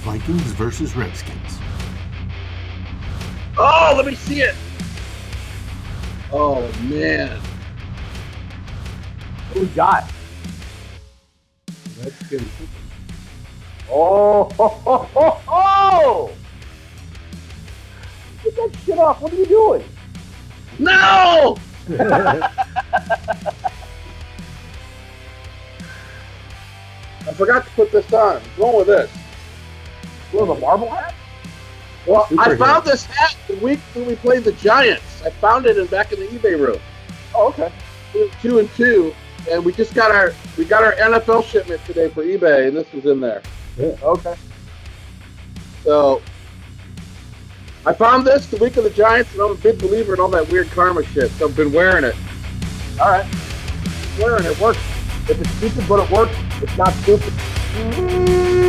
Vikings versus Redskins. Oh, let me see it. Oh man. Who we got? Redskins. Oh, ho, ho, ho, ho! Get that shit off. What are you doing? No! I forgot to put this on. What's wrong with this. You have a Marvel hat? Well, I Superhero. found this hat the week that we played the Giants. I found it in back in the eBay room. Oh, okay. We were two and two, and we just got our we got our NFL shipment today for eBay, and this was in there. Yeah. Okay. So I found this the week of the Giants, and I'm a big believer in all that weird karma shit. So I've been wearing it. All right. Wearing it works. If it's stupid, but it works, it's not stupid.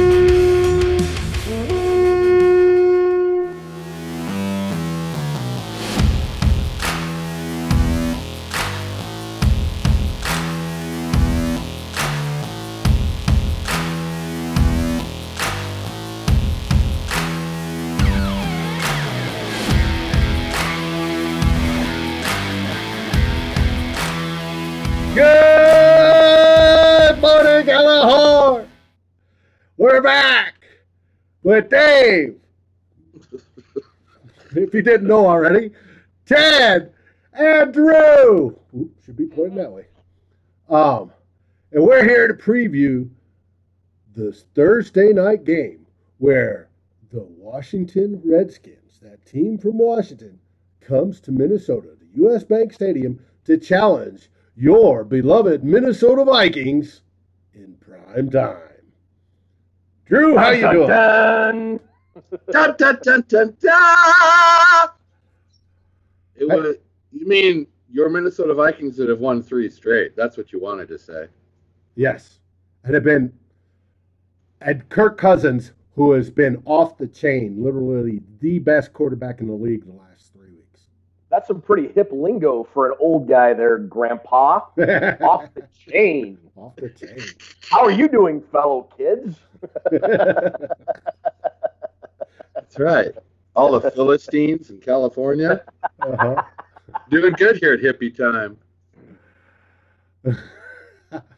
With Dave. if you didn't know already, Ted and Drew. Should be pointing that way. Um, and we're here to preview this Thursday night game where the Washington Redskins, that team from Washington, comes to Minnesota, the U.S. Bank Stadium, to challenge your beloved Minnesota Vikings in prime time. Drew, how you doing? Dun, Dun, dun, dun, dun, dun! It was, you mean your Minnesota Vikings that have won three straight? That's what you wanted to say. Yes, and have been, and Kirk Cousins, who has been off the chain, literally the best quarterback in the league the last. That's some pretty hip lingo for an old guy there, Grandpa. Off the chain. off the chain. How are you doing, fellow kids? That's right. All the Philistines in California uh-huh. doing good here at hippie time.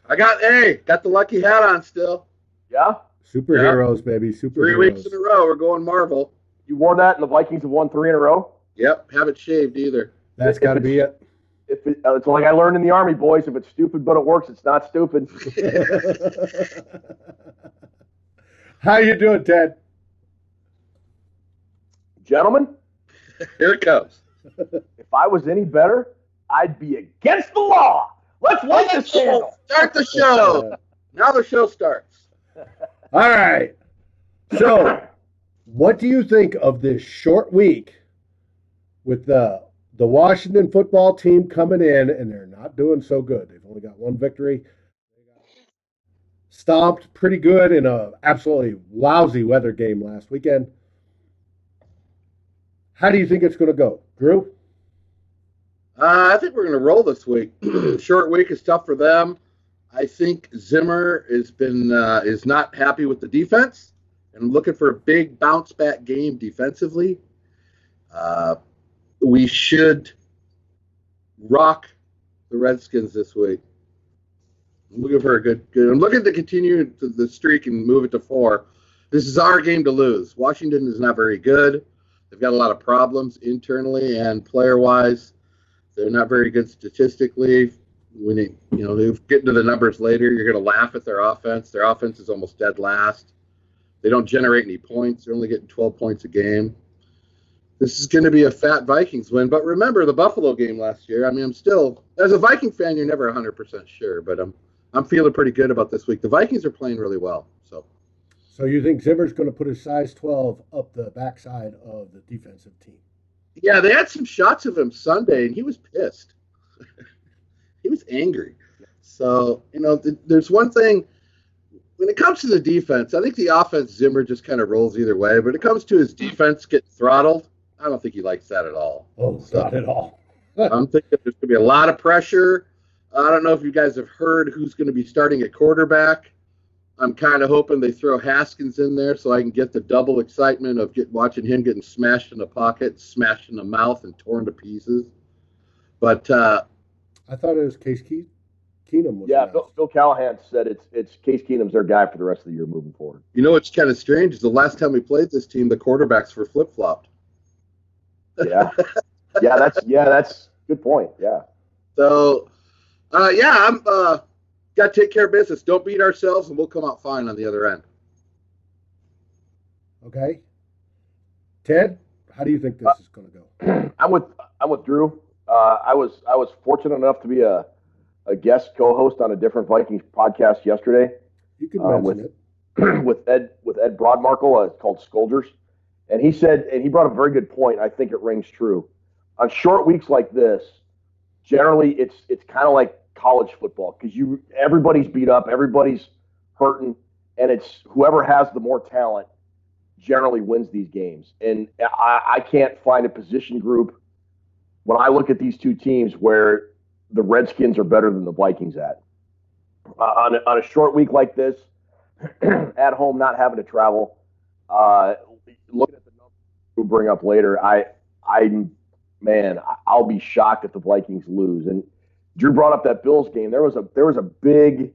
I got hey, got the lucky hat on still. Yeah? Superheroes, baby, superheroes. Three weeks in a row, we're going Marvel. You wore that and the Vikings have won three in a row? Yep, haven't shaved either. That's got to be it. If it, uh, it's like I learned in the Army, boys. If it's stupid but it works, it's not stupid. How you doing, Ted? Gentlemen, Here it comes. if I was any better, I'd be against the law. Let's light this candle. Start the show. Now the show starts. All right. So, what do you think of this short week with the the Washington football team coming in and they're not doing so good? They've only got one victory. Stomped pretty good in a absolutely lousy weather game last weekend. How do you think it's going to go, Drew? Uh, I think we're going to roll this week. Short week is tough for them. I think Zimmer has been uh, is not happy with the defense and looking for a big bounce back game defensively. Uh, we should rock the Redskins this week. I'm looking for a good, good. I'm looking to continue the streak and move it to four. This is our game to lose. Washington is not very good. They've got a lot of problems internally and player wise. They're not very good statistically. When it, you know, they get into the numbers later, you're going to laugh at their offense. Their offense is almost dead last. They don't generate any points. They're only getting 12 points a game. This is going to be a fat Vikings win. But remember the Buffalo game last year. I mean, I'm still, as a Viking fan, you're never 100% sure, but I'm, I'm feeling pretty good about this week. The Vikings are playing really well. So, So you think Zimmer's going to put his size 12 up the backside of the defensive team? yeah, they had some shots of him Sunday, and he was pissed. he was angry. So, you know, th- there's one thing when it comes to the defense, I think the offense Zimmer just kind of rolls either way. But it comes to his defense getting throttled, I don't think he likes that at all. Oh, So- not at all. I'm thinking there's going to be a lot of pressure. I don't know if you guys have heard who's going to be starting at quarterback. I'm kind of hoping they throw Haskins in there so I can get the double excitement of get, watching him getting smashed in the pocket, smashed in the mouth, and torn to pieces. But uh, I thought it was Case Key- Keenum. Was Yeah. Bill, Bill Callahan said it's it's Case Keenum's their guy for the rest of the year moving forward. you know what's kind of strange is the last time we played this team, the quarterbacks were flip flopped. Yeah, yeah, that's yeah, that's good point. Yeah, So, uh, yeah, I'm uh, got to take care of business. Don't beat ourselves, and we'll come out fine on the other end. Okay. Ted, how do you think this is going to go? I'm with I'm with Drew. Uh, I was I was fortunate enough to be a a guest co-host on a different Vikings podcast yesterday You can Uh, mention with- it. with Ed with Ed Broadmarkle. Uh, it's called Scolders, and he said and he brought a very good point. I think it rings true. On short weeks like this, generally it's it's kind of like college football because you everybody's beat up, everybody's hurting, and it's whoever has the more talent generally wins these games. And I, I can't find a position group when I look at these two teams where the Redskins are better than the Vikings at. Uh, on, a, on a short week like this, at home, not having to travel, uh, looking at the numbers we'll bring up later, I, I, man, I'll be shocked if the Vikings lose. And Drew brought up that Bills game. There was a there was a big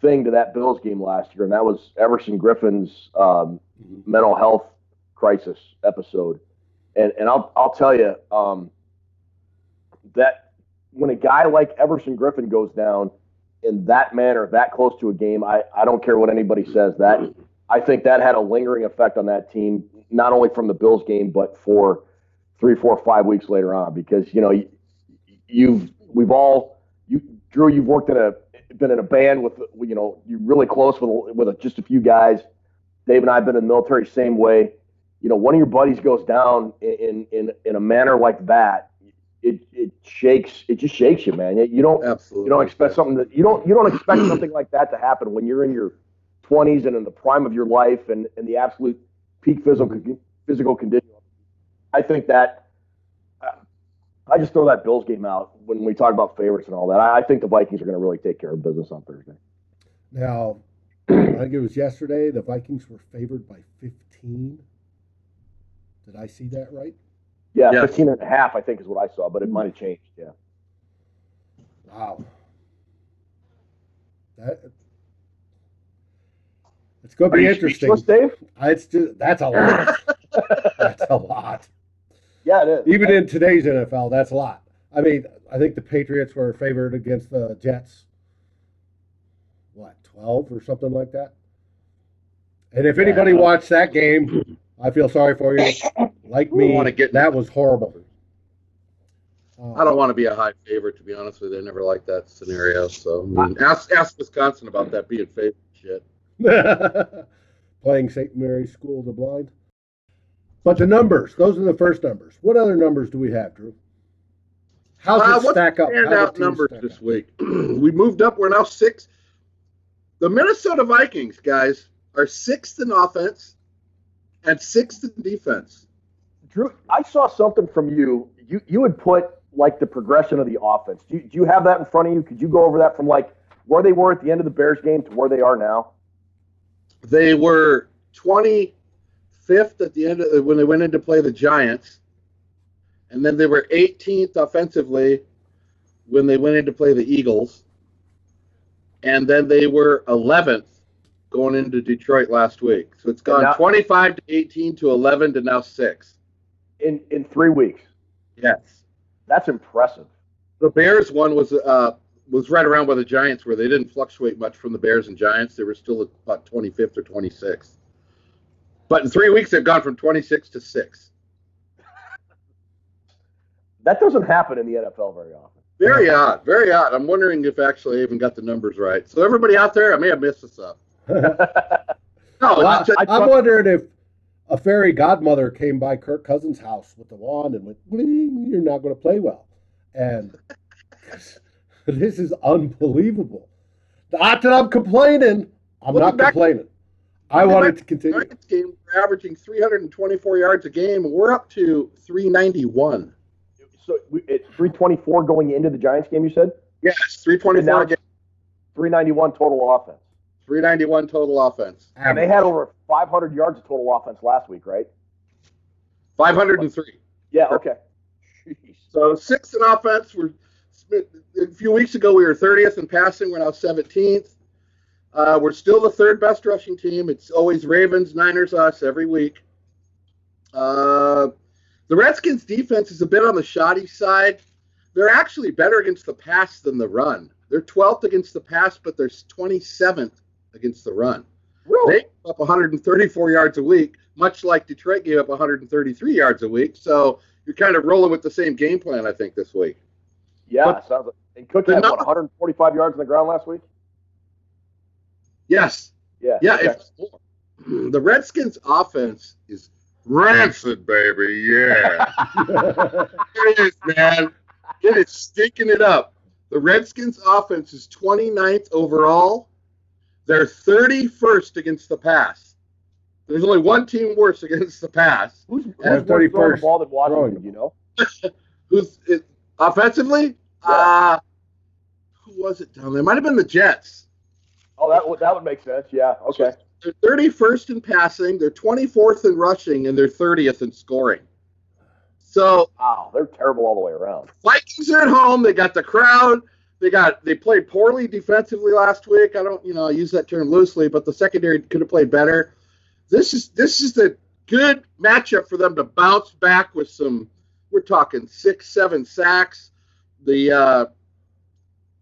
thing to that Bills game last year, and that was Everson Griffen's um, mental health crisis episode. And and I'll I'll tell you um, that when a guy like Everson Griffen goes down in that manner, that close to a game, I, I don't care what anybody says. That I think that had a lingering effect on that team, not only from the Bills game, but for three, four, five weeks later on. Because you know you, you've we've all you Drew, you've worked in a been in a band with you know you're really close with with a, just a few guys. Dave and I have been in the military same way. You know, one of your buddies goes down in in in a manner like that, it it shakes it just shakes you, man. You don't Absolutely. you don't expect something that you don't you don't expect something like that to happen when you're in your 20s and in the prime of your life and in the absolute peak physical physical condition. I think that uh, I just throw that Bills game out when we talk about favorites and all that. I, I think the Vikings are going to really take care of business on Thursday. Now, I think it was yesterday, the Vikings were favored by 15. Did I see that right? Yeah, Yeah. 15 and a half, I think is what I saw, but it might have changed. Yeah. Wow. That it's going to be interesting. Dave? It's just, that's a lot. that's a lot. Yeah, it is. Even in today's NFL, that's a lot. I mean, I think the Patriots were favored against the Jets. What, 12 or something like that? And if anybody watched that game, I feel sorry for you. Like me, wanna get- that was horrible. Uh, I don't want to be a high favorite, to be honest with you. I never liked that scenario. So, I mean, ask, ask Wisconsin about that being favorite shit. Playing St. Mary's School of the Blind. But the numbers, those are the first numbers. What other numbers do we have, Drew? How's Uh, it what's stack up? Stand How do out numbers stack this up? week. we moved up. We're now six. The Minnesota Vikings, guys, are sixth in offense and sixth in defense. Drew, I saw something from you. You you had put like the progression of the offense. Do you, do you have that in front of you? Could you go over that from like where they were at the end of the Bears game to where they are now? They were 25th at the end of when they went in to play the Giants, and then they were 18th offensively when they went in to play the Eagles, and then they were 11th going into Detroit last week. So it's gone now- 25 to 18 to 11 to now six. In in three weeks. Yes. That's impressive. The Bears one was uh was right around where the Giants were. They didn't fluctuate much from the Bears and Giants. They were still about 25th or 26th. But in three weeks, they've gone from 26 to six. That doesn't happen in the NFL very often. Very odd. Very odd. I'm wondering if actually I even got the numbers right. So everybody out there, I may have messed this up. No, Well, just- I- I'm wondering if a fairy godmother came by Kirk Cousins' house with the wand and went, "You're not going to play well," and this is unbelievable. Not that I'm complaining. I'm Looking not back- complaining. I Looking wanted to continue. Giants game, we're averaging 324 yards a game, we're up to 391. so it's 324 going into the Giants game. You said Yes, 324 And now- a game. 391 total offense. 391 total offense. And they had over 500 yards of total offense last week, right? 503. Yeah. Okay. Jeez. So six in offense. We're a few weeks ago we were 30th in passing. We're now 17th. Uh, we're still the third best rushing team. It's always Ravens, Niners, us every week. Uh, the Redskins defense is a bit on the shoddy side. They're actually better against the pass than the run. They're 12th against the pass, but they're 27th against the run. Really? They give up 134 yards a week, much like Detroit gave up 133 yards a week. So you're kind of rolling with the same game plan, I think, this week. Yeah. But- sounds like. And Cook The had what, 145 yards on the ground last week. Yes. Yeah. Yeah. okay. It's more. The Redskins offense is rancid, baby. Yeah. it is, man. It is stinking it up. The Redskins offense is 29th overall. They're 31st against the pass. There's only one team worse against the pass. Who's, who's Yeah, worse throwing the 31st ball than throwing Washington? the You know. Who's it, offensively? Uh, who was it down there? Might have been the Jets. Oh, that would that would make sense. Yeah. Okay. They're 31st in passing, they're 24th in rushing, and they're 30th in scoring. So Wow, they're terrible all the way around. Vikings are at home. They got the crowd. They got they played poorly defensively last week. I don't you know I use that term loosely, but the secondary could have played better. This is this is the good matchup for them to bounce back with some. We're talking six, seven sacks. The uh,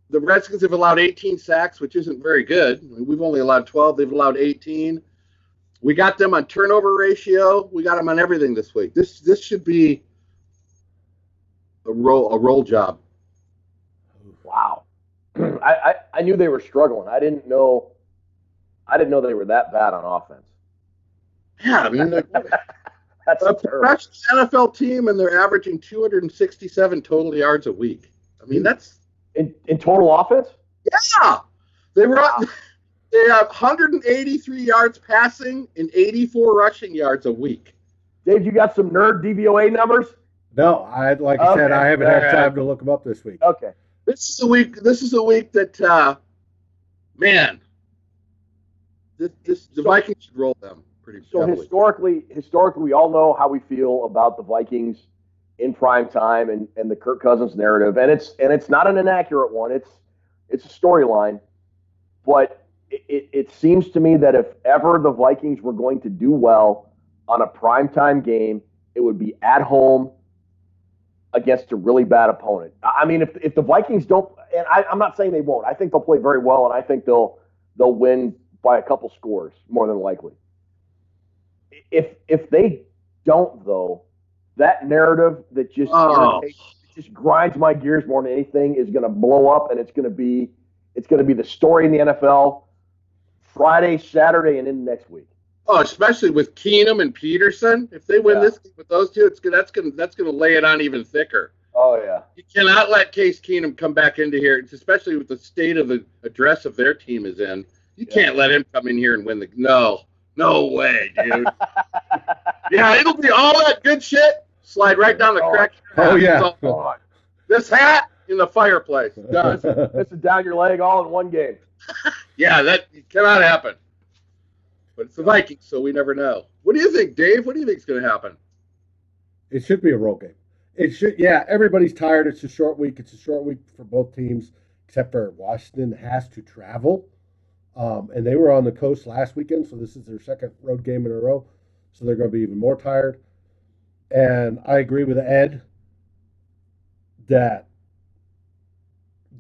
the Redskins have allowed 18 sacks, which isn't very good. I mean, we've only allowed 12. They've allowed 18. We got them on turnover ratio. We got them on everything this week. This this should be a roll a roll job. Wow. I, I I knew they were struggling. I didn't know. I didn't know they were that bad on offense. Yeah, I mean, That's a terrible. professional NFL team, and they're averaging 267 total yards a week. I mean, that's In, in total offense? yeah. They were they have 183 yards passing and 84 rushing yards a week. Dave, you got some nerd DVOA numbers? no, I like I said, I haven't had Alright. time to look them up this week. Okay. This is a week. This is a week that, uh, man, this, this the So- Vikings should roll them pretty So heavily. historically, historically, we all know how we feel about the Vikings in prime time and, and the Kirk Cousins narrative, and it's and it's not an inaccurate one. It's it's a storyline, but it, it, it seems to me that if ever the Vikings were going to do well on a primetime game, it would be at home against a really bad opponent. I I mean, if if the Vikings don't, and I, I'm not saying they won't, I think they'll play very well, and I think they'll they'll win by a couple scores more than likely. If if they don't though, that narrative that just Oh. just grinds my gears more than anything is going to blow up, and it's going to be it's going to be the story in the NFL Friday, Saturday, and in next week. Oh, especially with Keenum and Peterson. If they win Yeah. this with those two, it's. That's gonna that's gonna lay it on even thicker. Oh yeah. You cannot let Case Keenum come back into here, it's especially with the state of the address of their team is in. You Yeah. can't let him come in here and win the. No, no way, dude. yeah, it'll be all that good shit. Slide right down the oh. crack. Oh, yeah. It's all. This hat in the fireplace. Done. This is down your leg all in one game. yeah, that cannot happen. But it's the Vikings, so we never know. What do you think, Dave? What do you think is going to happen? It should be a roll game. It should. Yeah, everybody's tired. It's a short week. It's a short week for both teams, except for Washington has to travel, um, and they were on the coast last weekend, so this is their second road game in a row. So they're going to be even more tired. And I agree with Ed that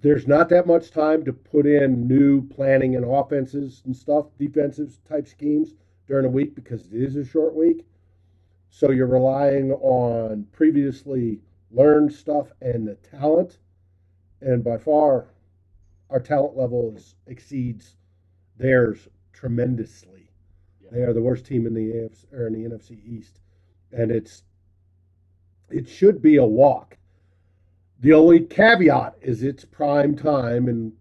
there's not that much time to put in new planning and offenses and stuff, defensive type schemes during a week because it is a short week. So you're relying on previously learned stuff and the talent, and by far, our talent level exceeds theirs tremendously. They are the worst team in the AFC or in the NFC East, and it's it should be a walk. The only caveat is it's prime time and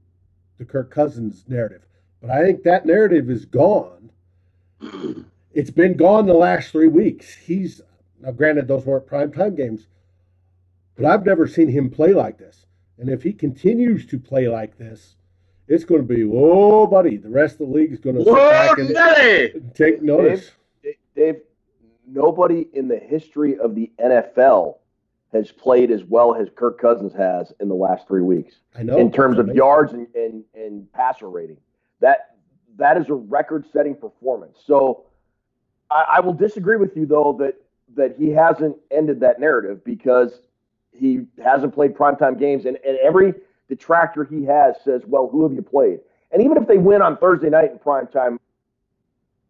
the Kirk Cousins narrative, but I think that narrative is gone it's been gone the last three weeks. He's now granted those weren't prime time games, but I've never seen him play like this. And if he continues to play like this, it's going to be oh, buddy. The rest of the league is going to Whoa, back and take notice. Dave, Dave, nobody in the history of the NFL has played as well as Kirk Cousins has in the last three weeks I know in terms of yards and, and, and passer rating. That that is a record-setting performance. So I, I will disagree with you though that that he hasn't ended that narrative because he hasn't played primetime games, and, and every detractor he has says, "Well, who have you played?" And even if they win on Thursday night in primetime,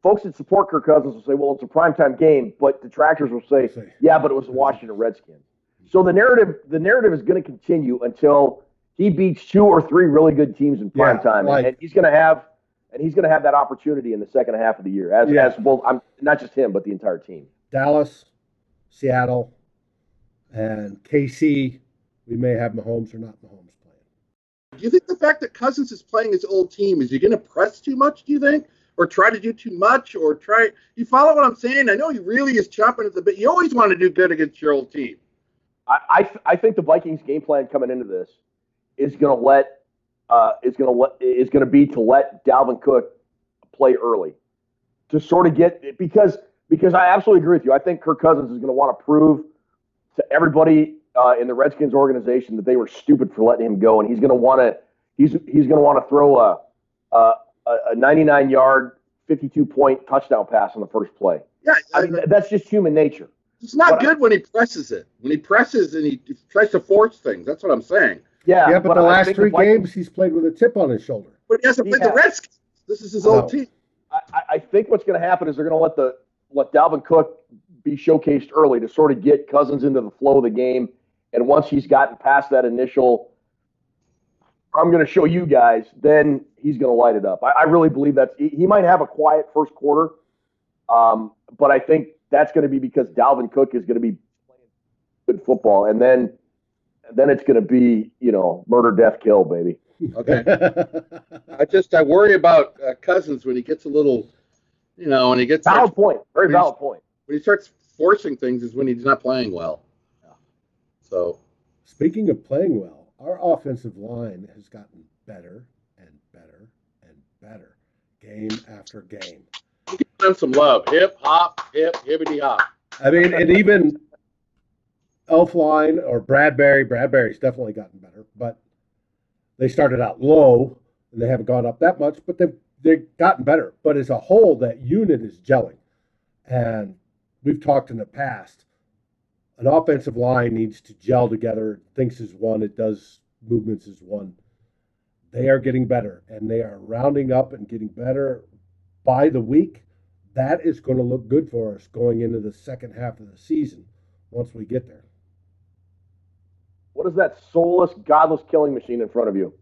folks that support Kirk Cousins will say, "Well, it's a primetime game," but detractors will say. "Yeah, but it was the Washington Redskins." So the narrative the narrative is going to continue until he beats two or three really good teams in Yeah, prime time, like- and he's going to have and he's going to have that opportunity in the second half of the year. As, Yeah. as well, I'm not just him, but the entire team. Dallas, Seattle, and KC. We may have Mahomes or not Mahomes. Do you think the fact that Cousins is playing his old team is he going to press too much? Do you think, or try to do too much, or try? You follow what I'm saying? I know he really is chomping at the bit. You always want to do good against your old team. I, I, I think the Vikings game plan coming into this is going to let uh, is going to let is going to be to let Dalvin Cook play early to sort of get because because I absolutely agree with you. I think Kirk Cousins is going to want to prove to everybody uh, in the Redskins organization that they were stupid for letting him go, and he's going to want to he's he's going to want to throw a, a a 99 yard, 52 point touchdown pass on the first play. Yeah, I mean that's just human nature. it's not but- good when he presses it. When he presses and he tries to force things. That's what I'm saying. Yeah, Yeah, but, the I last think three Vikings- games he's played with a tip on his shoulder. But he hasn't He played the has. Redskins. This is his Oh. old team. I, I- I think what's going to happen is they're going to let the let Dalvin Cook be showcased early to sort of get Cousins into the flow of the game, and once he's gotten past that initial, I'm going to show you guys, then he's going to light it up. I, I really believe that he, he might have a quiet first quarter, um, but I think that's going to be because Dalvin Cook is going to be playing good football, and then then it's going to be you know murder, death, kill, baby. Okay. I just I worry about uh, Cousins when he gets a little, you know, when he gets Valid point, very valid point. when he starts forcing things is when he's not playing well. So Speaking of playing well, our offensive line has gotten better and better and better game after game. give them some love. Hip hop, hip hibbity hop. I mean, and even Elflein or Bradbury, Bradbury's definitely gotten better, but they started out low and they haven't gone up that much, but they've they've gotten better. But as a whole, that unit is gelling. And we've talked in the past, an offensive line needs to gel together. Thinks as one, it does movements as one. They are getting better and they are rounding up and getting better by the week. That is going to look good for us going into the second half of the season once we get there. What is that soulless, godless killing machine in front of you?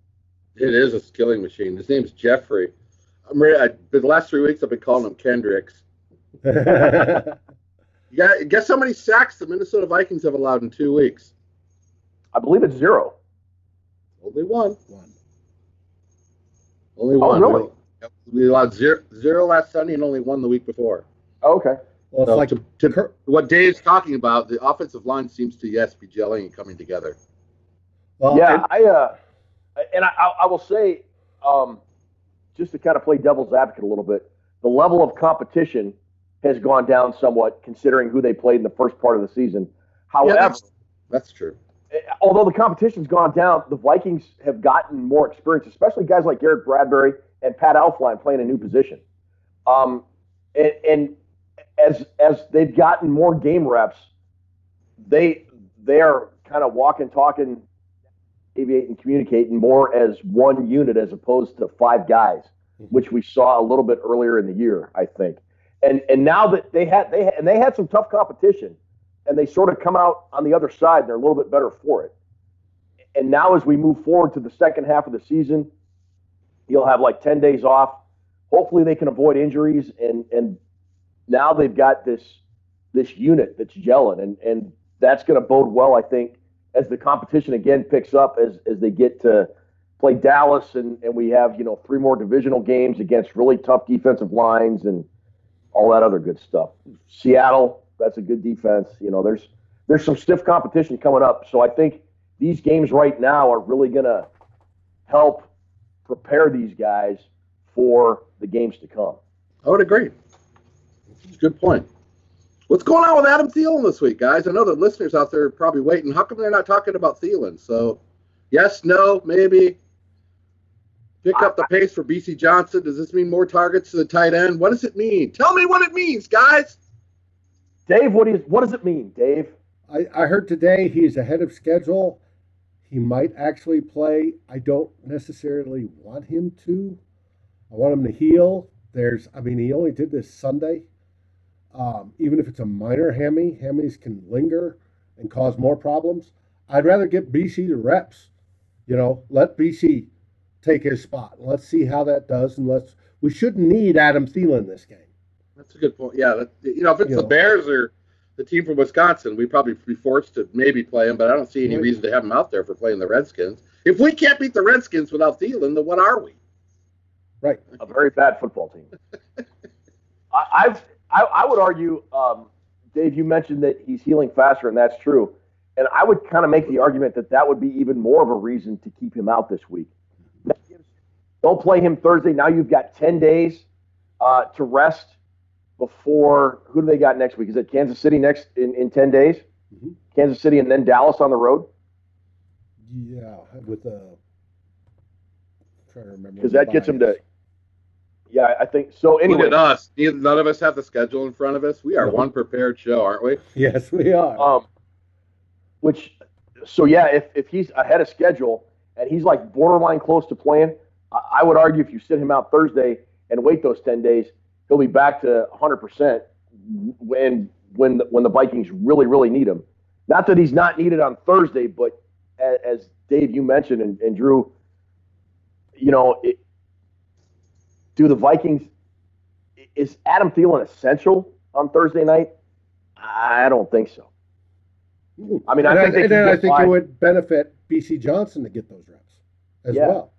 It is a killing machine. His name's Jeffrey. I'm ready. I, for the last three weeks, I've been calling him Kendricks. You got, guess how many sacks the Minnesota Vikings have allowed in two weeks? I believe it's zero. Only one. One. Only Oh, one. really? We allowed zero, zero last Sunday and only one the week before. Oh, okay. Well, it's So like to, to- Kurt- what Dave's talking about, the offensive line seems to yes be gelling and coming together. well, yeah, and- I uh, and I, I I will say, um, just to kind of play devil's advocate a little bit, the level of competition has gone down somewhat considering who they played in the first part of the season. Yeah, However, that's, that's true. although the competition's gone down, the Vikings have gotten more experience, especially guys like Garrett Bradbury and Pat Elflein playing a new position. Um, and, and as as they've gotten more game reps, they they are kind of walking, talking, aviating, communicating more as one unit as opposed to five guys, which we saw a little bit earlier in the year, I think. And and now that they had they and they had some tough competition and they sort of come out on the other side. They're a little bit better for it. And now, as we move forward to the second half of the season, he'll have like 10 days off. Hopefully, they can avoid injuries. And, and now they've got this this unit that's gelling. And, and that's going to bode well, I think, as the competition again picks up as, as they get to play Dallas. And, and we have, you know, three more divisional games against really tough defensive lines and all that other good stuff. Seattle, that's a good defense. You know, there's there's some stiff competition coming up. So I think these games right now are really going to help prepare these guys for the games to come. I would agree. Good point. What's going on with Adam Thielen this week, guys? I know the listeners out there are probably waiting. How come they're not talking about Thielen? So, yes, no, maybe. Pick up the pace for Bisi Johnson. Does this mean more targets to the tight end? What does it mean? Tell me what it means, guys. Dave, what, is, what does it mean, Dave? I, I heard today he's ahead of schedule. He might actually play. I don't necessarily want him to. I want him to heal. There's, I mean, he only did this Sunday. Um, even if it's a minor hammy, hammies can linger and cause more problems. I'd rather get Bisi the reps. You know, let Bisi take his spot. Let's see how that does, and let's. We shouldn't need Adam Thielen this game. That's a good point. Yeah, that, you know, if it's You the know. Bears or the team from Wisconsin, we'd probably be forced to maybe play him, but I don't see any Right. reason to have him out there for playing the Redskins. If we can't beat the Redskins without Thielen, then what are we? Right. A very bad football team. I, I've I, I would argue, um, Dave. You mentioned that he's healing faster, and that's true. And I would kind of make the argument that that would be even more of a reason to keep him out this week. Don't play him Thursday. Now you've got ten days uh, to rest before. Who do they got next week? Is it Kansas City next in, in ten days? Mhm. Kansas City and then Dallas on the road Yeah, with the. Trying to remember because that the gets bye him to. Yeah, I think so. Look Anyway, at us. Neither, none of us have the schedule in front of us. We are No. one prepared show, aren't we? Yes, we are. Um, which, so yeah, if, if he's ahead of schedule and he's like borderline close to playing, I, I would argue if you sit him out Thursday and wait those 10 days, he'll be back to 100% when, when, the, when the Vikings really, really need him. Not that he's not needed on Thursday, but as, as Dave, you mentioned, and, and Drew, you know, it, do the Vikings, is Adam Thielen essential on Thursday night? I don't think so. I mean, I and think they and I think it would benefit Bisi Johnson to get those reps as Yeah. well.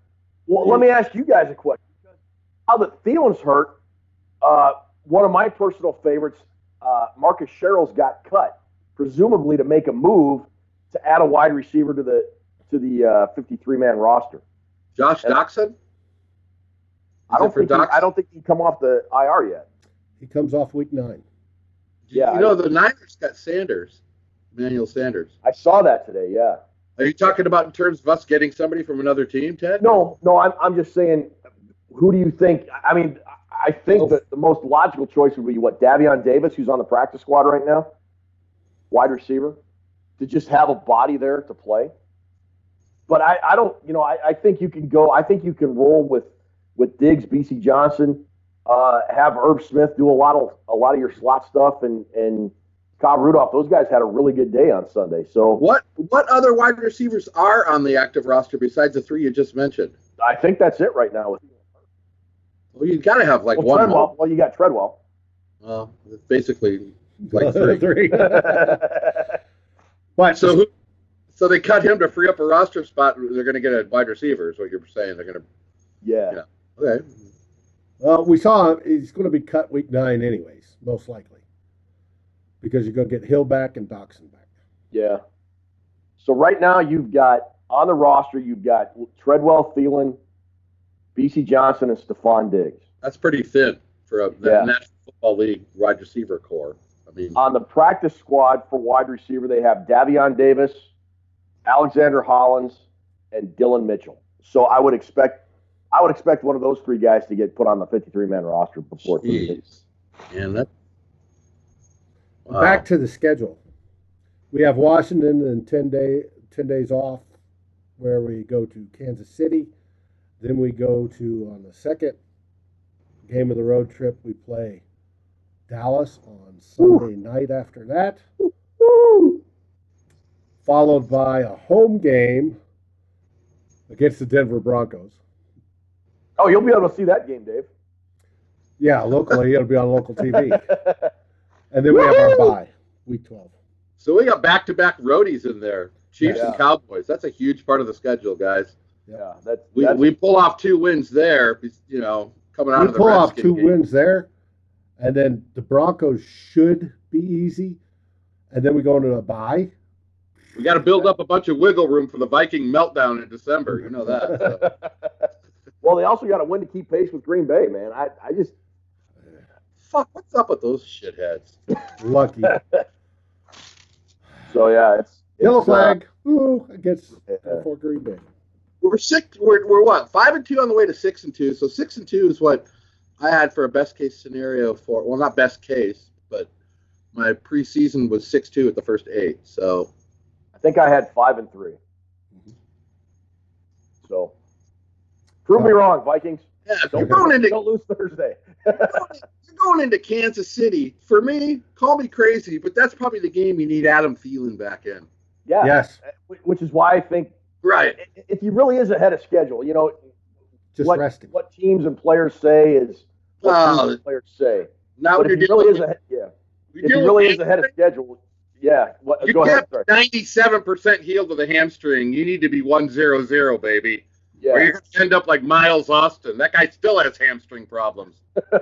Well, let me ask you guys a question. Now that Thielen's hurt, uh, one of my personal favorites, uh, Marcus Sherels got cut, presumably to make a move to add a wide receiver to the to the uh, 53 man roster. Josh And- Doctson? I don't think he, I don't think he come off the IR yet. He comes off week nine. Yeah, You know, the Niners got Sanders, Manuel Sanders. I saw that today. Yeah. Are you talking about in terms of us getting somebody from another team, Ted? No, no, I'm I'm just saying. Who do you think? I mean, I think that the most logical choice would be what Davion Davis, who's on the practice squad right now, wide receiver, to just have a body there to play. But I, I don't, you know, I, I think you can go. I think you can roll with with Diggs, Bisi Johnson, uh, have Irv Smith do a lot of a lot of your slot stuff, and and Cobb Rudolph. Those guys had a really good day on Sunday. So What what other wide receivers are on the active roster besides the three you just mentioned? I think that's it right now. With Well, you got to have like well, one Treadwell. more. Well, you got Treadwell. Well, basically like three. Three. But So who? So they cut him to free up a roster spot. They're going to get a wide receiver. Is what you're saying? They're going to. yeah. Yeah. Okay. well, we saw he's going to be cut week nine, anyways, most likely, because you're going to get Hill back and Doctson back. Yeah. So right now you've got on the roster you've got Treadwell, Thielen, Bisi Johnson, and Stefon Diggs. That's pretty thin for a the Yeah. National Football League wide receiver core. I mean, On the practice squad for wide receiver, they have Davion Davis, Alexander Hollins, and Dillon Mitchell. So I would expect I would expect one of those three guys to get put on the 53 man roster before Thursday. jeez. and that. Back to the schedule. We have Washington and 10 day 10 days off where we go to Kansas City. Then we go to on the second game of the road trip we play Dallas on Sunday night after that. Followed by a home game against the Denver Broncos. Oh, you'll be able to see that game, Dave. Yeah, locally it'll be on local TV. And then we have our bye, week 12. So we got back-to-back roadies in there. Chiefs Yeah. and Cowboys. That's a huge part of the schedule, guys. yeah, that's, We, that's we pull off two wins there. You know, coming out we of the We pull off two game. wins there, and then the Broncos should be easy, and then we go into a bye. We got to build up a bunch of wiggle room for the Viking meltdown in December. You know that. so. Well, they also got to win to keep pace with Green Bay, man. I, I just Fuck, what's up with those shitheads? Lucky. so yeah, it's, it's Yellow uh, flag. Ooh, against Yeah. Fort Green Bay. We're six. We're, we're what? Five and two on the way to six and two. So six and two is what I had for a best case scenario for. Well, not best case, but my preseason was six two at the first eight. So I think I had five and 3 So prove me wrong, Vikings. yeah, if Don't, you're going into don't lose Thursday. you're going into Kansas City. For me, call me crazy, but that's probably the game you need Adam Thielen back in. yeah, Yes. Uh, which is why I think Right. if he really is ahead of schedule, you know Just what resting. what teams and players say is what teams Oh, and players say. now But you're if he dealing really is ahead, yeah, you're if he really is ahead of schedule, yeah. What, You go ahead. kept Sorry. ninety-seven percent healed of the hamstring. You need to be one zero zero, baby. Yeah. Or you're going to end up like Miles Austin. That guy still has hamstring problems.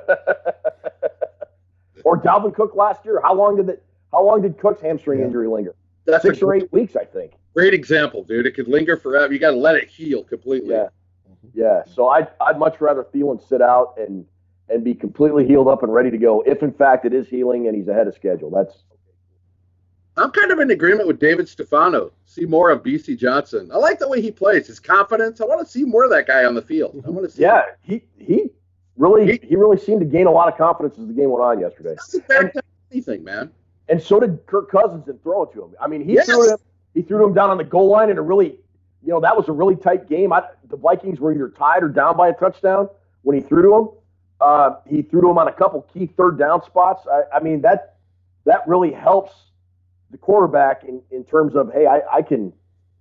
or Dalvin Cook last year. How long did it? How long did Cook's hamstring Yeah. injury linger? That's Six a or eight weeks, I think. great example, dude. It could linger forever. You got to let it heal completely. Yeah, mm-hmm. yeah. So I'd I'd much rather Thielen sit out and and be completely healed up and ready to go. If in fact it is healing and he's ahead of schedule, that's I'm kind of in agreement with David Stefano. See more of Bisi Johnson. I like the way he plays. His confidence. I want to see more of that guy on the field. I want to see. yeah. He he really he really seemed to gain a lot of confidence as the game went on yesterday. He doesn't anything, man. And so did Kirk Cousins in throwing to him. I mean, he Yes. threw him. He threw him down on the goal line in a really, you know, that was a really tight game. I, the Vikings were either tied or down by a touchdown when he threw to him. Uh, he threw to him on a couple key third down spots. I, I mean, that that really helps the quarterback in, in terms of, hey, I, I can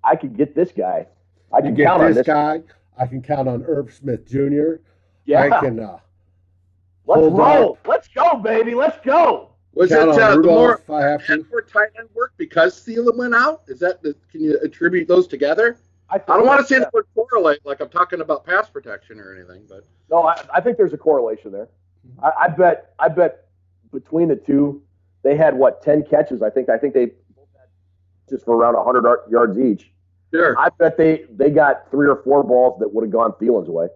I can get this guy. I I can can get count on this this guy. I can count on Irv Smith Jr. Yeah, I can uh, let's hold roll. Let's go, baby. Let's go. Was count it on uh, the more Rudolph if I have to. more tight end work because Thielen went out? Is that the, can you attribute those together? I, I don't want to say yeah. the word correlate like I'm talking about pass protection or anything, but No, I, I think there's a correlation there. I, I bet. I bet between the two, they had what ten catches. I think. I think they just for around 100 yards each. sure. I bet they they got three or four balls that would have gone Thielen's way.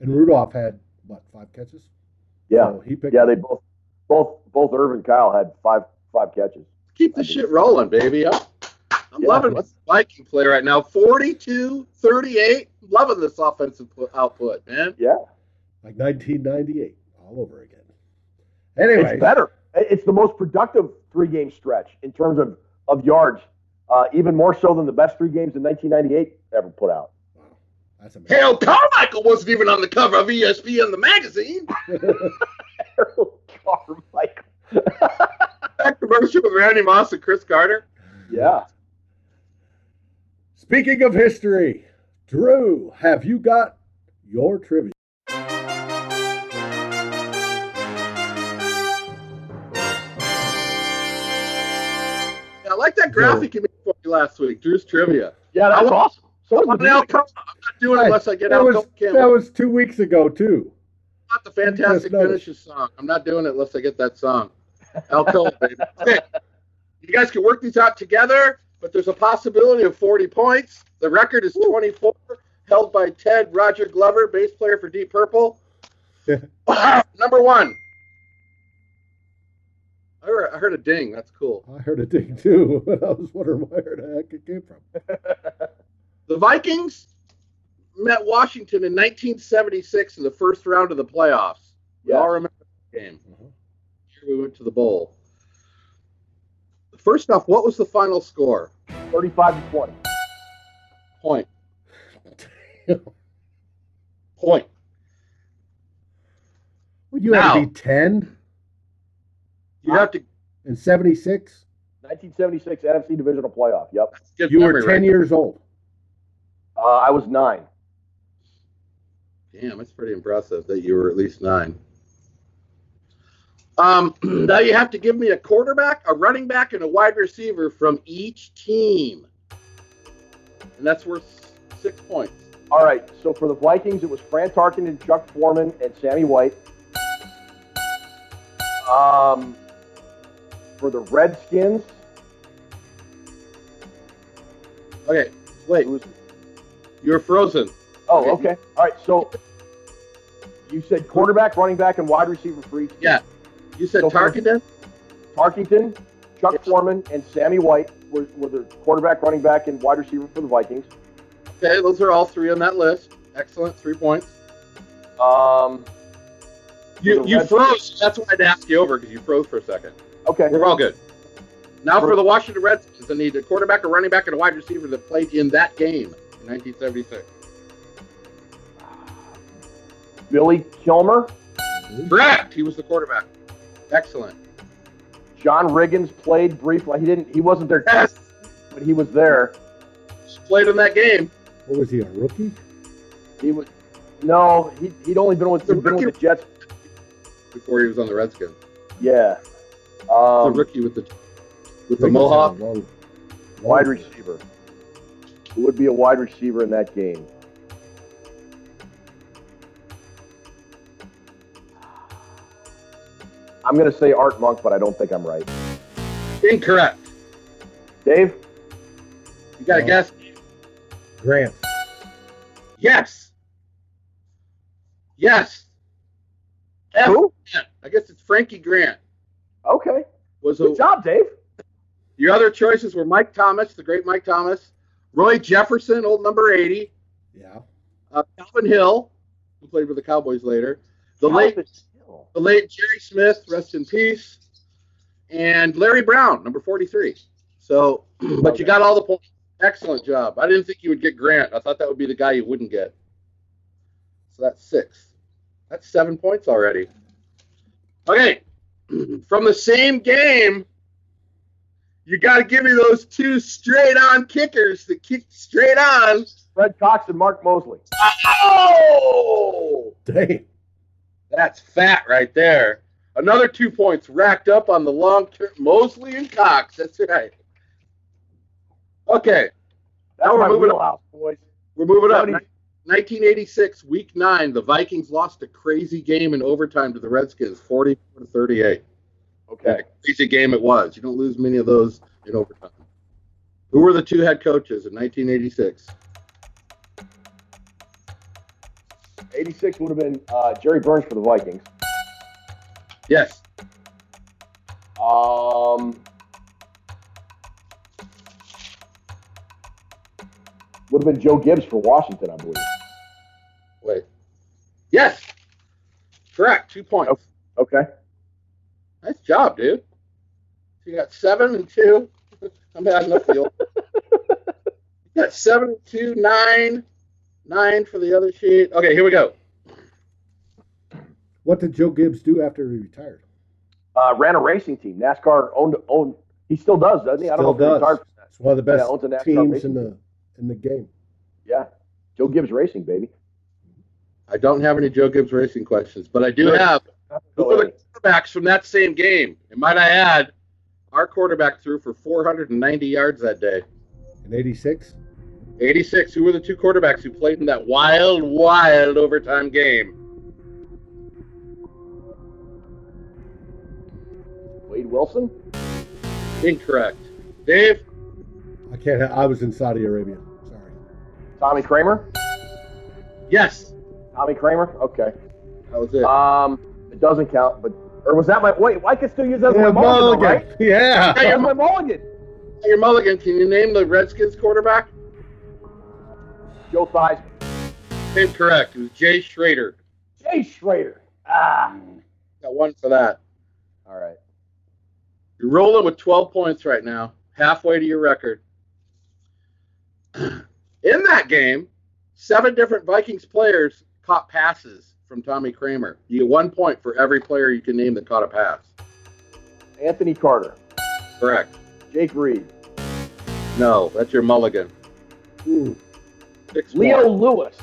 Right. And Rudolph had what five catches? Yeah, So he picked. yeah. They both both both Irv and Kyle had five five catches. Keep the shit rolling, baby. I'm, I'm Yeah, loving this Viking play right now. 42, 38. Loving this offensive pu- output, man. Yeah, like 1998 all over again. Anyway, it's better. It's the most productive three game stretch in terms of of yards, uh, even more so than the best three games in 1998 ever put out. Wow, that's amazing. Hell, Carmichael wasn't even on the cover of ESPN the magazine. Carmichael. That commercial with Randy Moss and Cris Carter. yeah. Speaking of history, Drew, have you got your trivia? Yeah, I like that graphic you made for me last week. Drew's trivia. Yeah, that's I wa- awesome. So I'm, is Al the Cohn. I'm not doing it unless I get that Al was. That was two weeks ago too. not the Fantastic. Finishes song. I'm not doing it unless I get that song. Al baby. You guys can work these out together, but there's a possibility of 40 points. The record is 24, held by Ted Roger Glover, bass player for Deep Purple. Number one. I heard, I heard a ding. That's cool. I heard a ding too. I was wondering where the heck it came from. The Vikings met Washington in 1976 in the first round of the playoffs. We Yes. all remember that game. Here we went to the bowl. First off, what was the final score? 35 to 20. Point. Point. Would you have to be ten You have to In seventy six. 1976 NFC Divisional Playoff. Yep. give You were ten right years old. Uh, I was nine. Damn, that's pretty impressive that you were at least nine. Um, now you have to give me a quarterback, a running back, and a wide receiver from each team, and that's worth six points. All right. So for the Vikings, it was Fran Tarkenton, and Chuck Foreman, and Sammy White. Um, for the Redskins, Okay, wait, was you're frozen. Oh, okay. All right. So you said quarterback, running back, and wide receiver for each. team. Yeah. You said So Tarkenton? Tarkington, Chuck Yes. Foreman, and Sammy White were, were the quarterback, running back, and wide receiver for the Vikings. Okay, those are all three on that list. Excellent, three points. Um, You you froze. That's why I had to ask you over because you froze for a second. okay. We're all good. Now for the Washington Redskins, they need a quarterback, a running back, and a wide receiver that played in that game in 1976. Billy Kilmer, Correct. He was the quarterback. Excellent. John Riggins played briefly. He didn't. He wasn't there, Yes. but he was there. Played in that game. What was he, a rookie? He was. No, he, he'd only been with, The been with the Jets. before he was on the Redskins. Yeah. the Um, rookie with the with the Riggins had mohawk. long- long- wide receiver. Who would be a wide receiver in that game? I'm going to say Art Monk, but I don't think I'm right. Incorrect. Dave? You got to No. guess. Grant. Yes. Yes. F- Who? I guess it's Frankie Grant. Okay. Was Good a, job, Dave. your other choices were Mike Thomas, the great Mike Thomas, Roy Jefferson, old number 80, Yeah. uh, Calvin Hill, who played for the Cowboys later, the late Calvin Hill. The late Jerry Smith, rest in peace, and Larry Brown, number 43. So, but you got all the points. Excellent job. I didn't think you would get Grant. I thought that would be the guy you wouldn't get. So that's six. That's seven points already. Okay. From the same game, you got to give me those two straight on kickers that kick straight on. Fred Cox and Mark Moseley. Oh! Dang. That's fat right there. Another two points racked up on the long term. Moseley and Cox. That's right. Okay, That's we're moving wheelhouse, boys. we're moving up. 1986, week nine, the Vikings lost a crazy game in overtime to the Redskins, 44 to 38. Okay. Crazy game it was. You don't lose many of those in overtime. Who were the two head coaches in 1986? 86 would have been uh, Jerry Burns for the Vikings. Yes. Um, would have been Joe Gibbs for Washington, I believe. Wait. Yes. Correct. Two points. Okay. Nice job, dude. You got seven and two. I'm bad enough deal. you got seven and two, nine, nine for the other sheet. Okay, here we go. What did Joe Gibbs do after he retired? Uh, ran a racing team. NASCAR owned owned. He still does, doesn't he? I don't Still know if does. retired from that. It's one of the Yeah, best owns a teams in the in the game. Yeah. Joe Gibbs Racing, baby. I don't have any Joe Gibbs racing questions, but I do Good. have who are the quarterbacks from that same game. And might I add, our quarterback threw for 490 yards that day. In '86, 86. Who were the two quarterbacks who played in that wild, wild overtime game? Wade Wilson. Incorrect. Dave? I can't. Ha- I was in Saudi Arabia. Sorry. Tommy Kramer. Yes. Tommy Kramer. Okay. That was it. Um, it doesn't count, but or was that my wait? I could still use that as Yeah, my mulligan, though, right? Mulligan. Yeah. Hey, That's my mulligan. Your Mulligan, can you name the Redskins quarterback? Joe Theismann. Incorrect. It was Jay Schroeder. Jay Schroeder. Ah. Got one for that. All right. You're rolling with 12 points right now, halfway to your record. In that game, seven different Vikings players caught passes from Tommy Kramer. You get one point for every player you can name that caught a pass. Anthony Carter. Correct. Jake Reed. No, that's your Mulligan. Ooh. Six Leo. Lewis.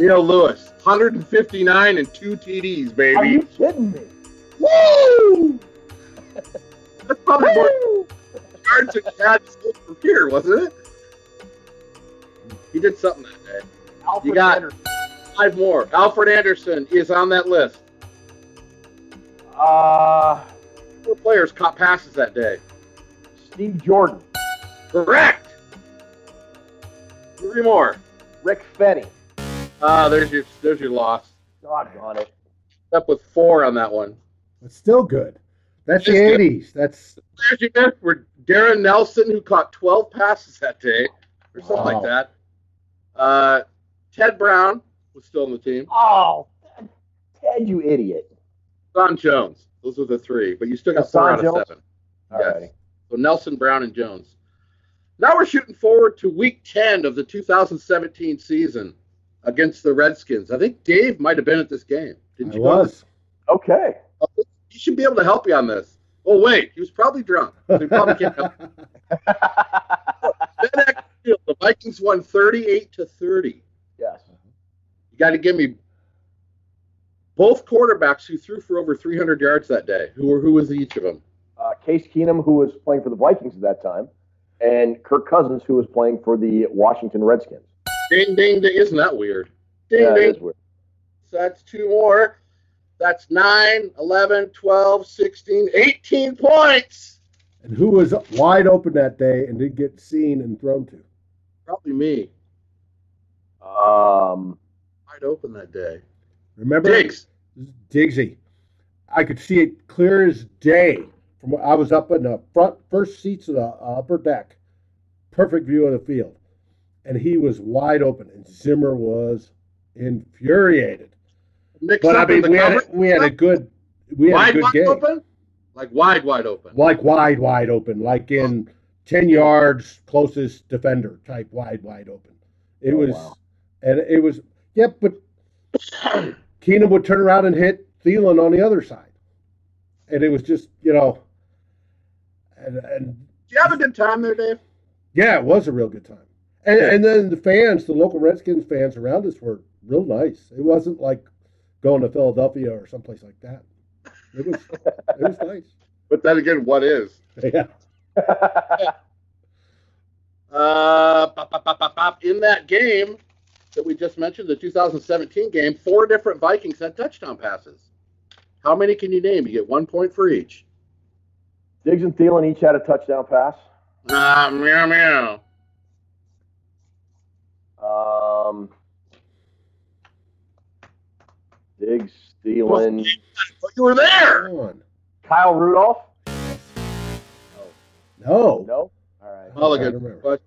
Leo Lewis, 159 and two TDs, baby. Are you kidding me? Woo! That's probably more yards he had from here, wasn't it? He did something that day. Alfred You got- Anderson. Five more. Alfred Anderson is on that list. Uh, Four players caught passes that day. Steve Jordan. Correct. Three more. Rick Fenney. Ah, there's your there's your loss. Doggone it. Up with four on that one. But still good. That's the It's good. 80s. That's There's you missed were Darrin Nelson, who caught 12 passes that day, or something Wow. like that. Uh, Ted Brown was still on the team. Oh, Ted, you idiot. Don Jones. Those were the three, but you still got That's four Don out Jones? of seven. All Yes. righty. So Nelson, Brown, and Jones. Now we're shooting forward to week 10 of the 2017 season against the Redskins. I think Dave might have been at this game. Didn't I you? go? was. Okay. He should be able to help you on this. Oh, wait. He was probably drunk. So he probably can't help. FedEx Field, the Vikings won 38 to 30. yes. You got to give me both quarterbacks who threw for over 300 yards that day. Who were who was each of them? Uh, Case Keenum, who was playing for the Vikings at that time, and Kirk Cousins, who was playing for the Washington Redskins. Ding, ding, ding. Isn't that weird? Ding, Yeah, ding. it is weird. So that's two more. That's 9, 11, 12, 16, 18 points. and who was wide open that day and didn't get seen and thrown to? Probably me. Um, Wide open that day. Remember? Diggs. Diggsy. I could see it clear as day. I was up in the front first seats of the upper deck, perfect view of the field, and he was wide open, and Zimmer was infuriated. Mix But I mean, we had a, we had a good we had a wide, good wide game, open? Like wide, wide open. like wide, wide open, like in ten yards closest defender type, wide, wide open. It Oh, was, wow. and it was, yep. but Keenum would turn around and hit Thielen on the other side, and it was just you know, and and Did you have a good time there, Dave? yeah, it was a real good time. And Good. and then the fans, the local Redskins fans around us were real nice. It wasn't like going to Philadelphia or someplace like that. It was it was nice. But then again, what is? Yeah. Uh, pop, pop, pop, pop, pop. In that game that we just mentioned, the 2017 game, four different Vikings had touchdown passes. How many can you name? You get one point for each. Diggs and Thielen each had a touchdown pass. Ah, meow, meow. Um, Diggs, Thielen, But you were there. Kyle Rudolph. No. No. All right. All I good. remember. But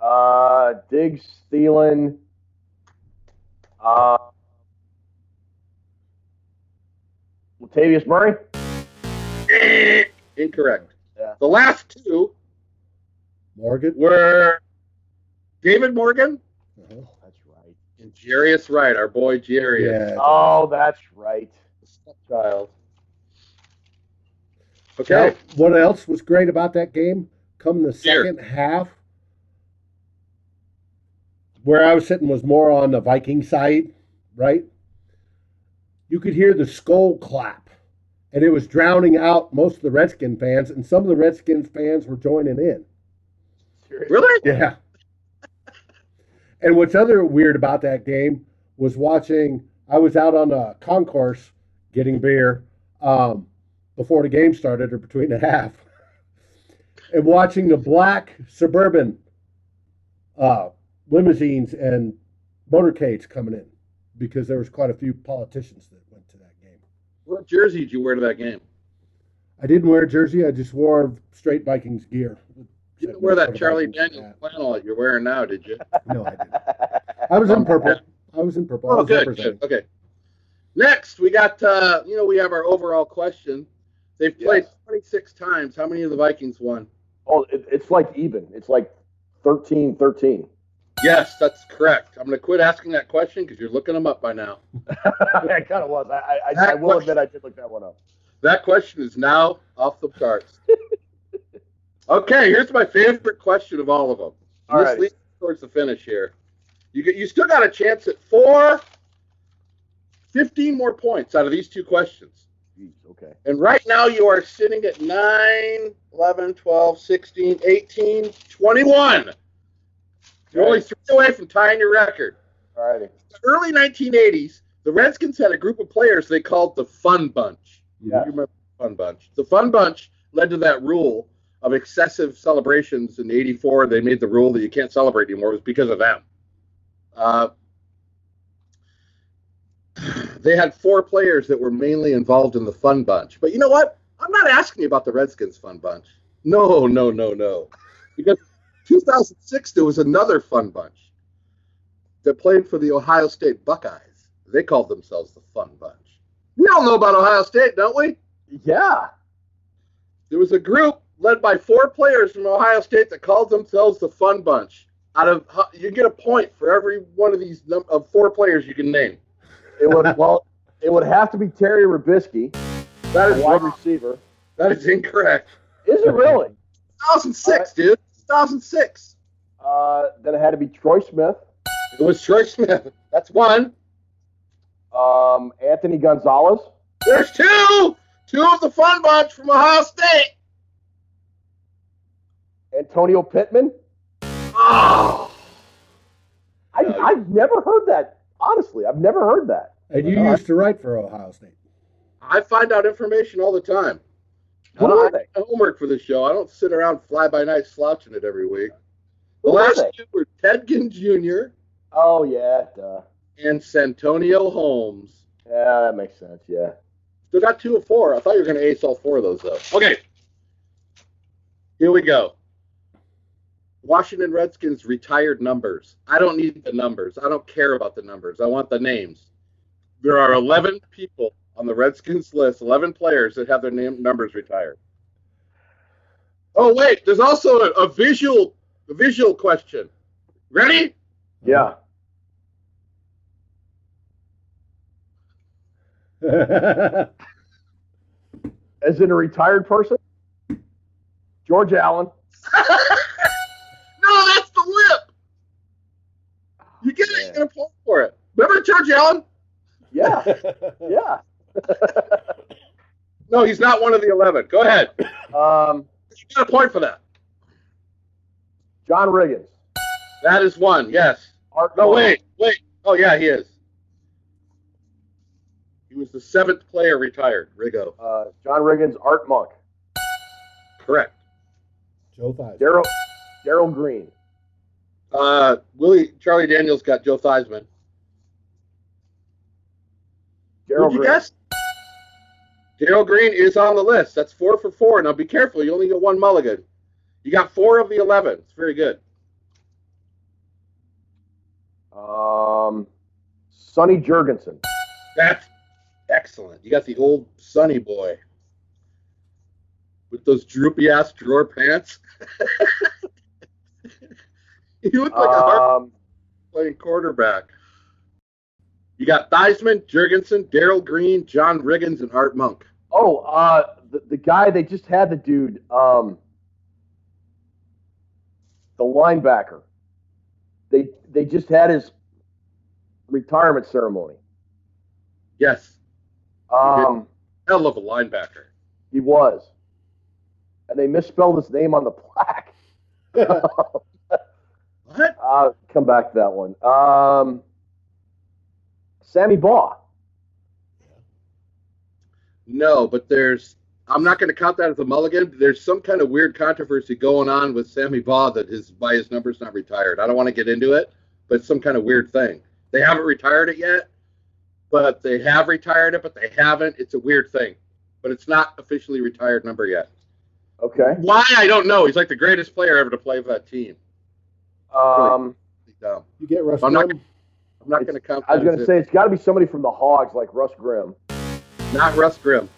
Uh, Diggs, Thielen. Uh, Latavius Murray. Incorrect. Yeah. The last two Morgan. were David Morgan Uh-huh. That's right. and Jarius Wright, our boy Jarius. Yeah. Oh, that's right. Child. Now, Okay. what else was great about that game? Come the Here. second half, where I was sitting was more on the Viking side, right? You could hear the skull clap, and it was drowning out most of the Redskin fans, and some of the Redskins fans were joining in. Really? Yeah. and what's other weird about that game was watching. I was out on a concourse getting beer um, before the game started or between the half, and watching the black suburban uh, limousines and motorcades coming in because there was quite a few politicians that went to that game. What jersey did you wear to that game? I didn't wear a jersey. I just wore straight Vikings gear. You didn't wear that Charlie Vikings Daniels flannel that you're wearing now, did you? No, I didn't. I was in purple. I was in purple. Oh, good, good. Okay. Next, we got, uh, you know, we have our overall question. They've played Yes. 26 times. How many of the Vikings won? Oh, it, it's like even. It's like 13 13. Yes, that's correct. I'm going to quit asking that question because you're looking them up by now. it kind of was. I, I, I, I will admit I did look that one up. That question is now off the charts. okay, here's my favorite question of all of them. All this leads towards the finish here. You get, you still got a chance at four, 15 more points out of these two questions. Jeez, okay. And right now you are sitting at 9, 11, 12, 16, 18, 21. You're only three away from tying your record. All righty. the early 1980s, the Redskins had a group of players they called the Fun Bunch. Yeah. You remember the Fun Bunch? The Fun Bunch led to that rule of excessive celebrations in '84. They made the rule that you can't celebrate anymore. It was because of them. Uh, they had four players that were mainly involved in the fun bunch. But you know what? I'm not asking you about the Redskins fun bunch. No, no, no, no. Because 2006 there was another fun bunch that played for the Ohio State Buckeyes. They called themselves the Fun Bunch. We all know about Ohio State, don't we? Yeah. There was a group led by four players from Ohio State that called themselves the Fun Bunch. Out of you get a point for every one of these num- of four players you can name. It would well, it would have to be Terry Rubisky, That is wide wrong. receiver. That is incorrect. Is it really? 2006, dude. 2006. Uh, then it had to be Troy Smith, It was Troy Smith. That's one. um, Anthony Gonzalez, There's two. Two of the Fun Bunch from Ohio State. Antonio Pittman. Oh. I, I've never heard that. Honestly, I've never heard that. And you Uh, used to write for Ohio State. I find out information all the time. What are they? homework for the show. I don't sit around fly by night slouching it every week. The Who last two were Ted Ginn Jr. Oh yeah, duh. and Santonio Holmes. Yeah, that makes sense. Yeah. Still got two of four. I thought you were going to ace all four of those, though. Okay. Here we go. Washington Redskins retired numbers. I don't need the numbers. I don't care about the numbers. I want the names. There are 11 people on the Redskins list, 11 players that have their name numbers retired. Oh, wait. There's also a, a visual a visual question. Ready? Yeah. As in a retired person? George Allen. no, that's the lip. You get it. You're to pull for it. Remember George Allen? Yeah. Yeah. No, he's not one of the 11. Go ahead. Um, You got a point for that. John Riggins. That is one, yes. Art No, wait, wait. Oh, yeah, he is. He was the seventh player retired, Rigo. Uh, John Riggins, Art Monk. Correct. Joe Theismann. Darrell Darrell Green. Uh, Willie Charlie Daniels got Joe Theismann. Darrell Green. guess? Darrell Green is on the list. That's four for four. Now be careful. You only get one mulligan. You got four of the 11. It's very good. Um, Sonny Jurgensen. That's excellent. You got the old Sonny boy with those droopy ass drawer pants. he looked like a hard Um, playing quarterback. You got Theismann, Jurgensen, Darrell Green, John Riggins, and Art Monk. Oh, uh, the, the guy they just had the dude. Um, the linebacker. They they just had his retirement ceremony. Yes, Um, hell of a linebacker. he was, and they misspelled his name on the plaque. What? I'll come back to that one. Um, Sammy Baugh. No, but there's. I'm not going to count that as a mulligan. There's some kind of weird controversy going on with Sammy Baugh that his why his number's not retired. I don't want to get into it, but it's some kind of weird thing. They haven't retired it yet, but they have retired it, but they haven't. It's a weird thing, but it's not officially retired number yet. Okay. Why I don't know. He's like the greatest player ever to play for that team. Um, Dumb. You get Russ I'm not I'm not going to count. I was going as to it. say it's got to be somebody from the Hogs, like Russ Grimm. Not Russ Grimm.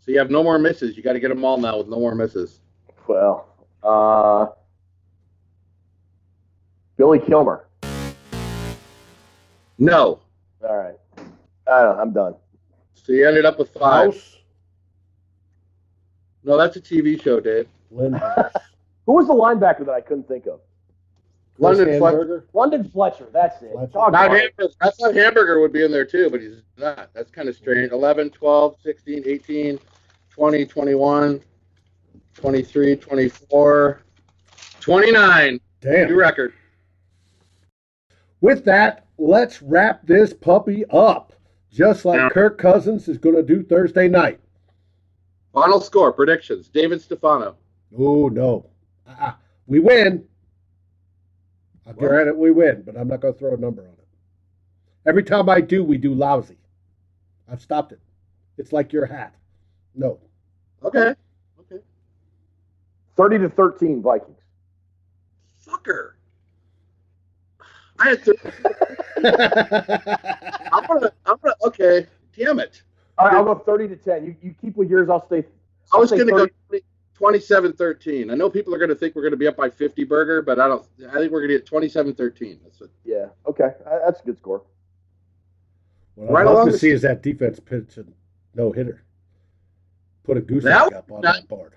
So you have no more misses. You got to get them all now with no more misses. Well, uh, Billy Kilmer. No. All right. I don't, I'm done. So you ended up with five. House. No, that's a TV show, Dave. Lynn House. Who was the linebacker that I couldn't think of? Chris London Fletcher. London Fletcher. That's it. Fletcher. Doggone Not it. Hanburger. I thought Hanburger would be in there too, but he's not. That's kind of strange. 11, 12, 16, 18, 20, 21, 23, 24, 29. New record. With that, let's wrap this puppy up. Just like Yeah. Kirk Cousins is going to do Thursday night. Final score predictions. David Stefano. Oh, no. Uh-uh. We win. I'll What? grant it we win, but I'm not going to throw a number on it. Every time I do, we do lousy. I've stopped it. It's like your hat. No. Okay. Okay. 30 to 13 Vikings. Fucker. I had to. I'm gonna. I'm gonna. Okay. Damn it. All right, I'll go 30 to 10. You, you keep with yours, I'll stay. I was I'll say gonna go 30 27-13. I know people are gonna think we're gonna be up by 50 burger, but I don't. I think we're gonna get 27-13. That's what. Yeah, okay. Uh, That's a good score. What Right I'd love to the- see is that defense pitch a no hitter. Put a goose That egg up on would that board.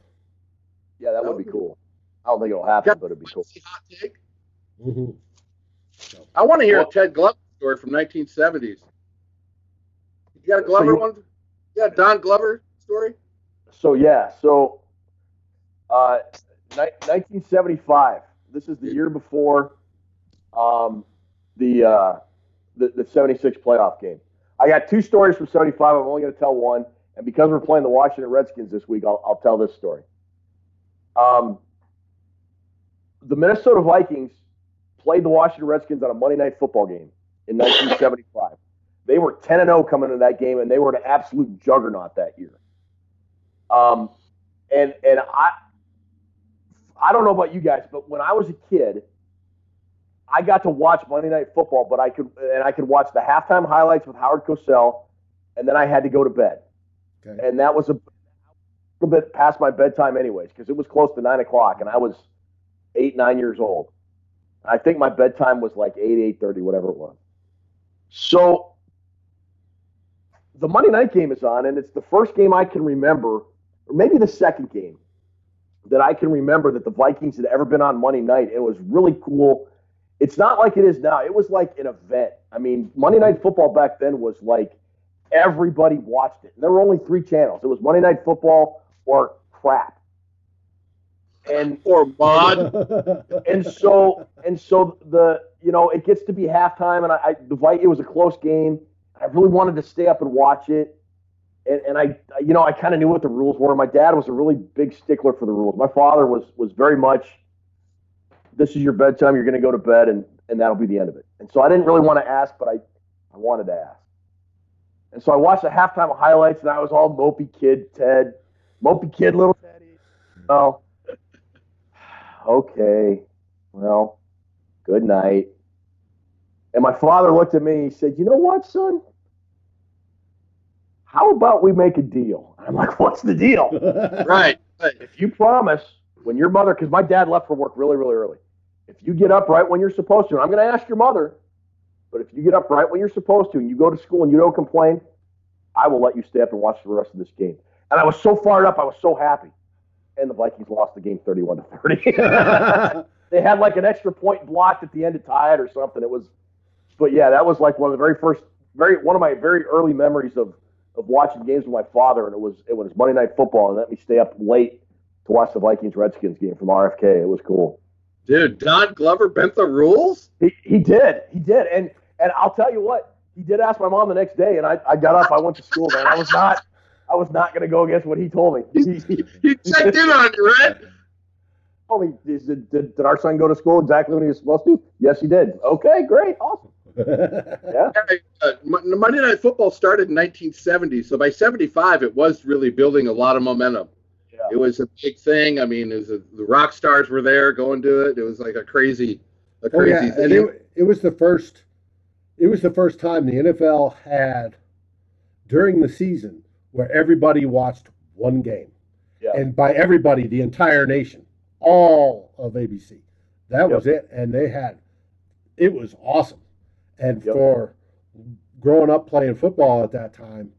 Yeah, that would be cool. I don't think it'll happen, but it'd be cool. Hot take. Mm-hmm. I want to hear Well- a Ted Glover story from 1970s. You got a Glover you- one? Yeah, Don Glover story. So, yeah, so uh, ni- 1975. This is the year before um, the, uh, the the 76 playoff game. I got two stories from 75. I'm only going to tell one. And because we're playing the Washington Redskins this week, I'll, I'll tell this story. Um, the Minnesota Vikings played the Washington Redskins on a Monday Night Football game in 1975. They were 10 and 0 coming into that game, and they were an absolute juggernaut that year. Um, and and I I don't know about you guys, but when I was a kid, I got to watch Monday Night Football, but I could and I could watch the halftime highlights with Howard Cosell, and then I had to go to bed, Okay. and that was a little bit past my bedtime, anyways, because it was close to nine o'clock, and I was eight nine years old. I think my bedtime was like eight eight thirty, whatever it was. So the Monday night game is on, and it's the first game I can remember, or maybe the second game that I can remember that the Vikings had ever been on Monday night. It was really cool. It's not like it is now. It was like an event. I mean, Monday Night Football back then was like everybody watched it. And there were only three channels. It was Monday Night Football or crap. And Or Mod. and so and so the you know it gets to be halftime and I, I the it was a close game. I really wanted to stay up and watch it, and and I you know I kind of knew what the rules were. My dad was a really big stickler for the rules. My father was was very much. This is your bedtime. You're going to go to bed, and and that'll be the end of it. And so I didn't really want to ask, but I I wanted to ask. And so I watched the halftime highlights, and I was all mopey kid Ted, mopey kid little Teddy. Oh, okay. Well, good night. And my father looked at me he said, You know what, son? How about we make a deal? I'm like, What's the deal? right. right. if you promise when your mother, because my dad left for work really, really early, if you get up right when you're supposed to, and I'm going to ask your mother, but if you get up right when you're supposed to and you go to school and you don't complain, I will let you stay up and watch the rest of this game. And I was so fired up, I was so happy. And the Vikings lost the game 31 to 30. they had like an extra point blocked at the end to tie it or something. It was, but yeah, that was like one of the very first, very one of my very early memories of of watching games with my father, and it was it was Monday Night Football, and let me stay up late to watch the Vikings Redskins game from RFK. It was cool. Dude, Don Glover bent the rules? He he did he did, and and I'll tell you what, he did ask my mom the next day, and I, I got up, I went to school, man. I was not I was not going to go against what he told me. He, he He checked in on you, right? told me, did, did, did our son go to school exactly when he was supposed to? Yes, he did. Okay, great, awesome. Yeah. Uh, Monday Night Football started in 1970, so by 75, it was really building a lot of momentum. Yeah. It was a big thing. I mean, it was a, the rock stars were there going to it. It was like a crazy, a crazy Oh yeah, thing. and it, it was the first. It was the first time the NFL had during the season where everybody watched one game, Yeah. and by everybody, the entire nation, all of ABC. That was it, and they had. It was awesome, and Yep. for growing up playing football at that time,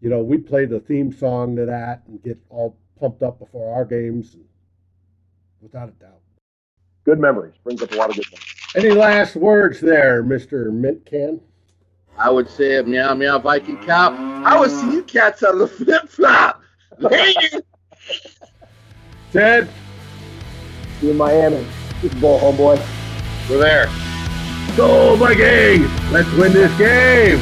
you know, we played the theme song to that and get all pumped up before our games, without a doubt. Good memories. Brings up a lot of good memories. Any last words there, Mister Mint Can? I would say meow meow Viking cow. I would see you cats on the flip flop. Later. Ted. See you in Miami. Super Bowl, homeboy. We're there. Go, Vikings! Let's win this game!